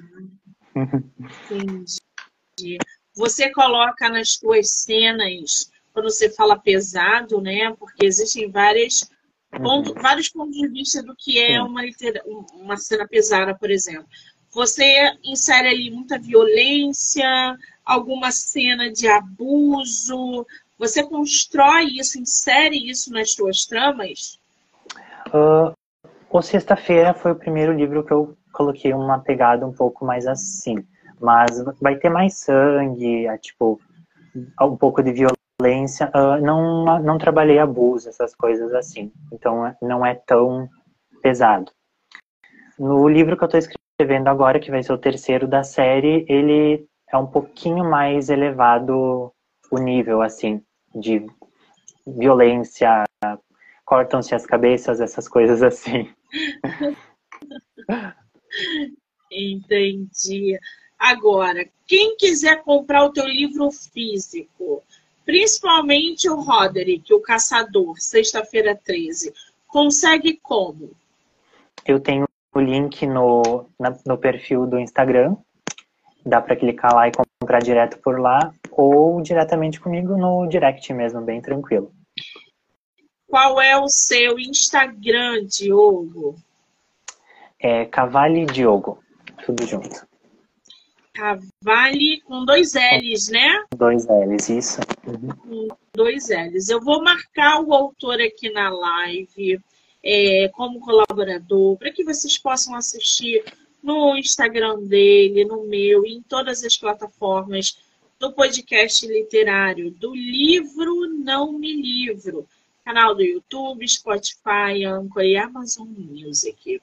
Entendi. Você coloca nas suas cenas quando você fala pesado, né? Porque existem várias pontos, uhum. vários pontos de vista do que é uma, uma cena pesada, por exemplo. Você insere ali muita violência, alguma cena de abuso. Você constrói isso, insere isso nas suas tramas? Uh, o Sexta-feira foi o primeiro livro que eu coloquei uma pegada um pouco mais assim. Mas vai ter mais sangue, é, tipo, um pouco de violência uh, não, não trabalhei abuso, essas coisas assim. Então, não é tão pesado. No livro que eu estou escrevendo agora, que vai ser o terceiro da série, ele é um pouquinho mais elevado o nível, assim, de violência, cortam-se as cabeças, essas coisas assim. Entendi. Agora, quem quiser comprar o teu livro físico, Principalmente o Roderick, o caçador, sexta-feira 13. Consegue como? Eu tenho o link no, na, no perfil do Instagram. Dá para clicar lá e comprar direto por lá. Ou diretamente comigo no direct mesmo, bem tranquilo. Qual é o seu Instagram, Diogo? É Cavale Diogo. Tudo junto. Cavale com dois L's, né? Dois L's, isso. Uhum. Dois L's. Eu vou marcar o autor aqui na live é, como colaborador, para que vocês possam assistir no Instagram dele, no meu, em todas as plataformas do podcast literário, do livro Não Me Livro, canal do YouTube, Spotify, Anchor e Amazon Music.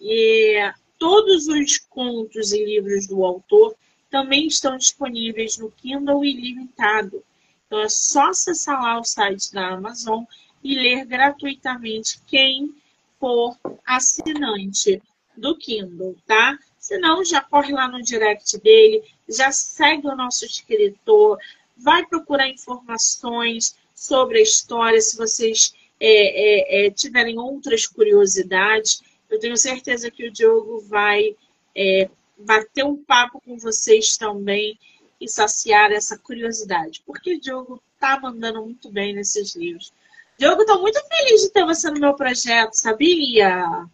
E todos os contos e livros do autor também estão disponíveis no Kindle ilimitado. Então é só acessar lá o site da Amazon e ler gratuitamente quem for assinante do Kindle, tá? Se não, já corre lá no direct dele, já segue o nosso escritor, vai procurar informações sobre a história, se vocês é, é, é, tiverem outras curiosidades. Eu tenho certeza que o Diogo vai é, bater um papo com vocês também e saciar essa curiosidade, porque o Diogo tá mandando muito bem nesses livros. Diogo, estou muito feliz de ter você no meu projeto, sabia?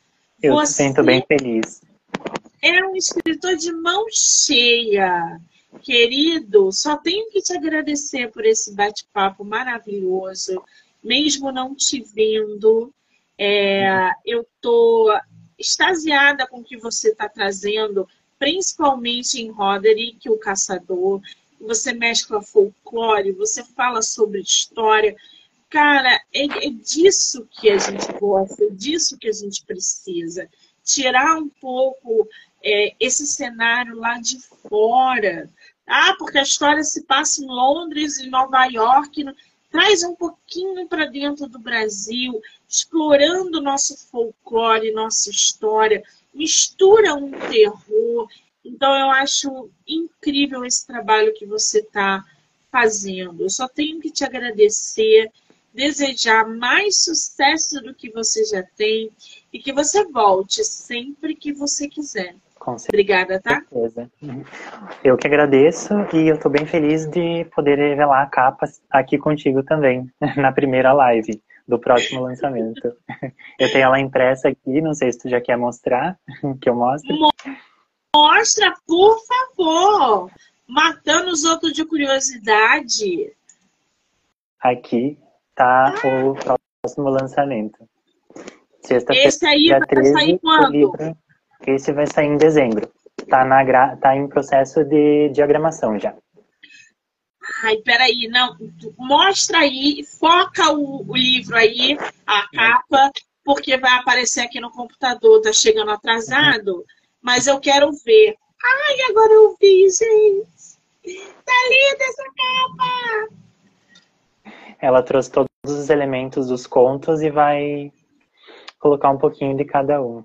Eu você sinto bem feliz. É um escritor de mão cheia. Querido, só tenho que te agradecer por esse bate-papo maravilhoso, mesmo não te vendo. É, eu estou extasiada com o que você está trazendo, principalmente em Roderick, o Caçador. Você mescla folclore, você fala sobre história. Cara, é, é disso que a gente gosta, é disso que a gente precisa. Tirar um pouco é, esse cenário lá de fora. Ah, porque a história se passa em Londres, em Nova York. traz um pouquinho para dentro do Brasil, explorando nosso folclore, nossa história, mistura um terror. Então eu acho incrível esse trabalho que você está fazendo. Eu só tenho que te agradecer, desejar mais sucesso do que você já tem e que você volte sempre que você quiser. Com Obrigada, tá? certeza. Eu que agradeço e eu estou bem feliz de poder revelar a capa aqui contigo também, na primeira live do próximo lançamento. Eu tenho ela impressa aqui, não sei se tu já quer mostrar, que eu mostre. Mostra, por favor! Matando os outros de curiosidade. Aqui tá o próximo lançamento. Sexta-feira, Esse aí vai 13, sair quando? Livro, esse vai sair em dezembro. Tá, na, tá em processo de diagramação já. Ai, peraí, não. Mostra aí, foca o, o livro aí, a capa, porque vai aparecer aqui no computador, tá chegando atrasado, mas eu quero ver. Ai, agora eu vi, gente. Tá Ela trouxe todos os elementos dos contos e vai colocar um pouquinho de cada um.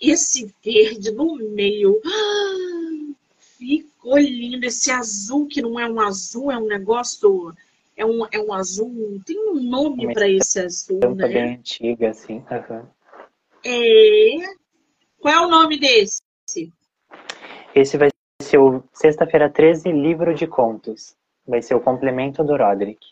Esse verde no meio. Ah, ficou lindo. Esse azul, que não é um azul, é um negócio. É um, é um azul. Tem um nome para esse azul, né? bem antiga, assim. Uhum. É. Qual é o nome desse? Esse vai ser o Sexta-feira 13, livro de contos. Vai ser o complemento do Roderick.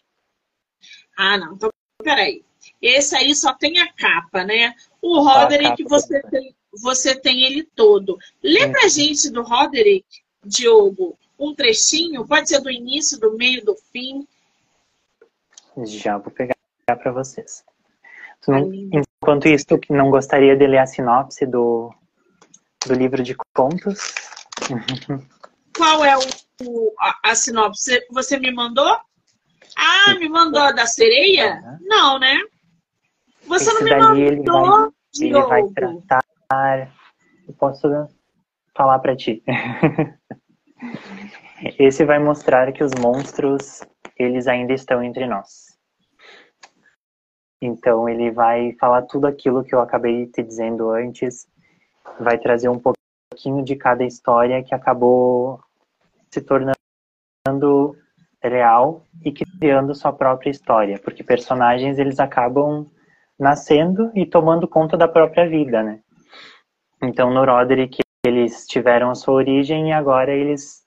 Ah, não. Então, peraí. Esse aí só tem a capa, né? O Roderick, você tem, você tem ele todo. Lembra a gente do Roderick, Diogo? Um trechinho? Pode ser do início, do meio, do fim? Já vou pegar para vocês. Não, enquanto isso, tu não gostaria de ler a sinopse do, do livro de contos? Qual é o, o a, a, sinopse? Você me mandou? Ah, me mandou da sereia? Não, né? Você Esse não me mandou, ele vai, ele vai tratar. Eu posso falar para ti. Esse vai mostrar que os monstros eles ainda estão entre nós. Então ele vai falar tudo aquilo que eu acabei te dizendo antes, vai trazer um pouquinho de cada história que acabou se tornando real e criando sua própria história, porque personagens eles acabam nascendo e tomando conta da própria vida, né? Então no Roderick eles tiveram a sua origem e agora eles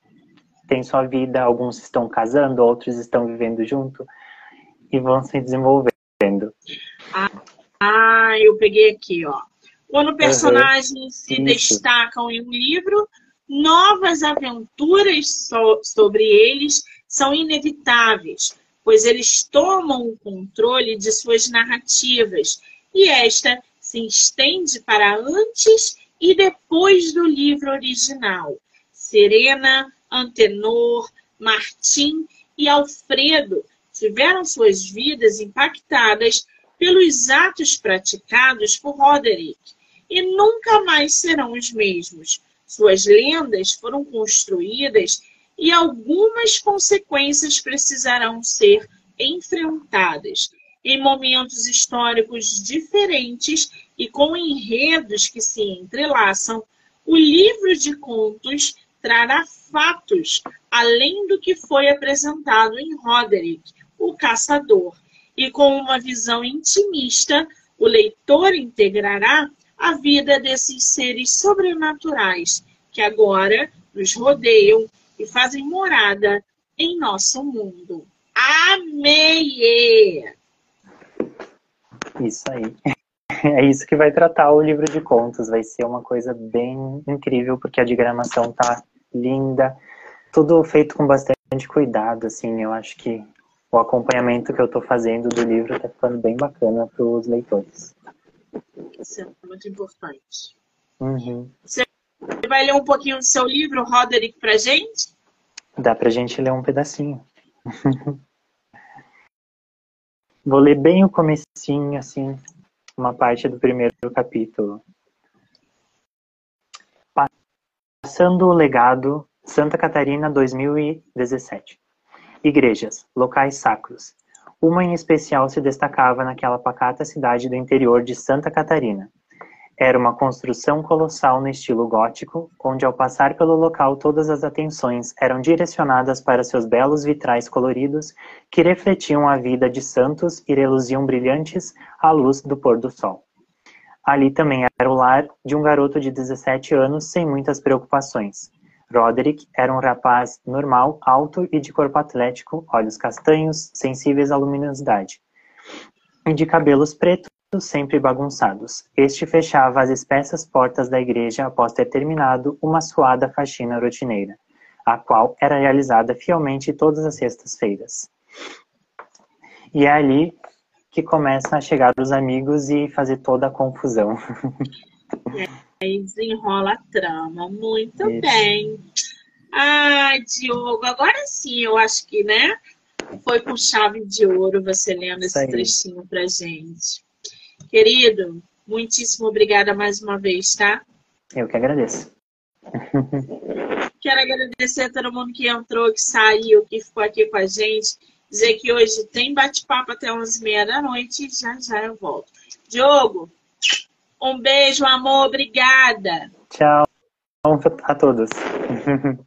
têm sua vida, alguns estão casando, outros estão vivendo junto e vão se desenvolvendo. Ah, ah eu peguei aqui, ó. Quando personagens uhum. se Isso. destacam em um livro, novas aventuras so sobre eles são inevitáveis, pois eles tomam o controle de suas narrativas e esta se estende para antes e depois do livro original. Serena, Antenor, Martim e Alfredo tiveram suas vidas impactadas pelos atos praticados por Roderick e nunca mais serão os mesmos. Suas lendas foram construídas e algumas consequências precisarão ser enfrentadas em momentos históricos diferentes e com enredos que se entrelaçam. O livro de contos trará fatos além do que foi apresentado em Roderick, o Caçador, e com uma visão intimista, o leitor integrará a vida desses seres sobrenaturais que agora nos rodeiam e fazem morada em nosso mundo. Amei! Isso aí. É isso que vai tratar o livro de contos. Vai ser uma coisa bem incrível, porque a diagramação tá linda. Tudo feito com bastante cuidado, assim. Eu acho que o acompanhamento que eu estou fazendo do livro tá ficando bem bacana para os leitores. Isso é muito importante. Uhum. Você vai ler um pouquinho do seu livro, Roderick, pra gente? Dá pra gente ler um pedacinho. Vou ler bem o comecinho, assim, uma parte do primeiro capítulo. Passando o legado Santa Catarina 2017. Igrejas, locais sacros. Uma em especial se destacava naquela pacata cidade do interior de Santa Catarina. Era uma construção colossal no estilo gótico, onde ao passar pelo local todas as atenções eram direcionadas para seus belos vitrais coloridos que refletiam a vida de santos e reluziam brilhantes à luz do pôr do sol. Ali também era o lar de um garoto de 17 anos sem muitas preocupações. Roderick era um rapaz normal, alto e de corpo atlético, olhos castanhos, sensíveis à luminosidade, e de cabelos pretos sempre bagunçados. Este fechava as espessas portas da igreja após ter terminado uma suada faxina rotineira, a qual era realizada fielmente todas as sextas-feiras. E é ali que começam a chegar os amigos e fazer toda a confusão. Aí desenrola a trama. Muito Isso. bem. Ai, Diogo, agora sim, eu acho que, né? Foi com chave de ouro você lendo esse aí. trechinho pra gente. Querido, muitíssimo obrigada mais uma vez, tá? Eu que agradeço. Quero agradecer a todo mundo que entrou, que saiu, que ficou aqui com a gente. Dizer que hoje tem bate-papo até 11h30 da noite. Já já eu volto. Diogo, um beijo, amor. Obrigada. Tchau a todos.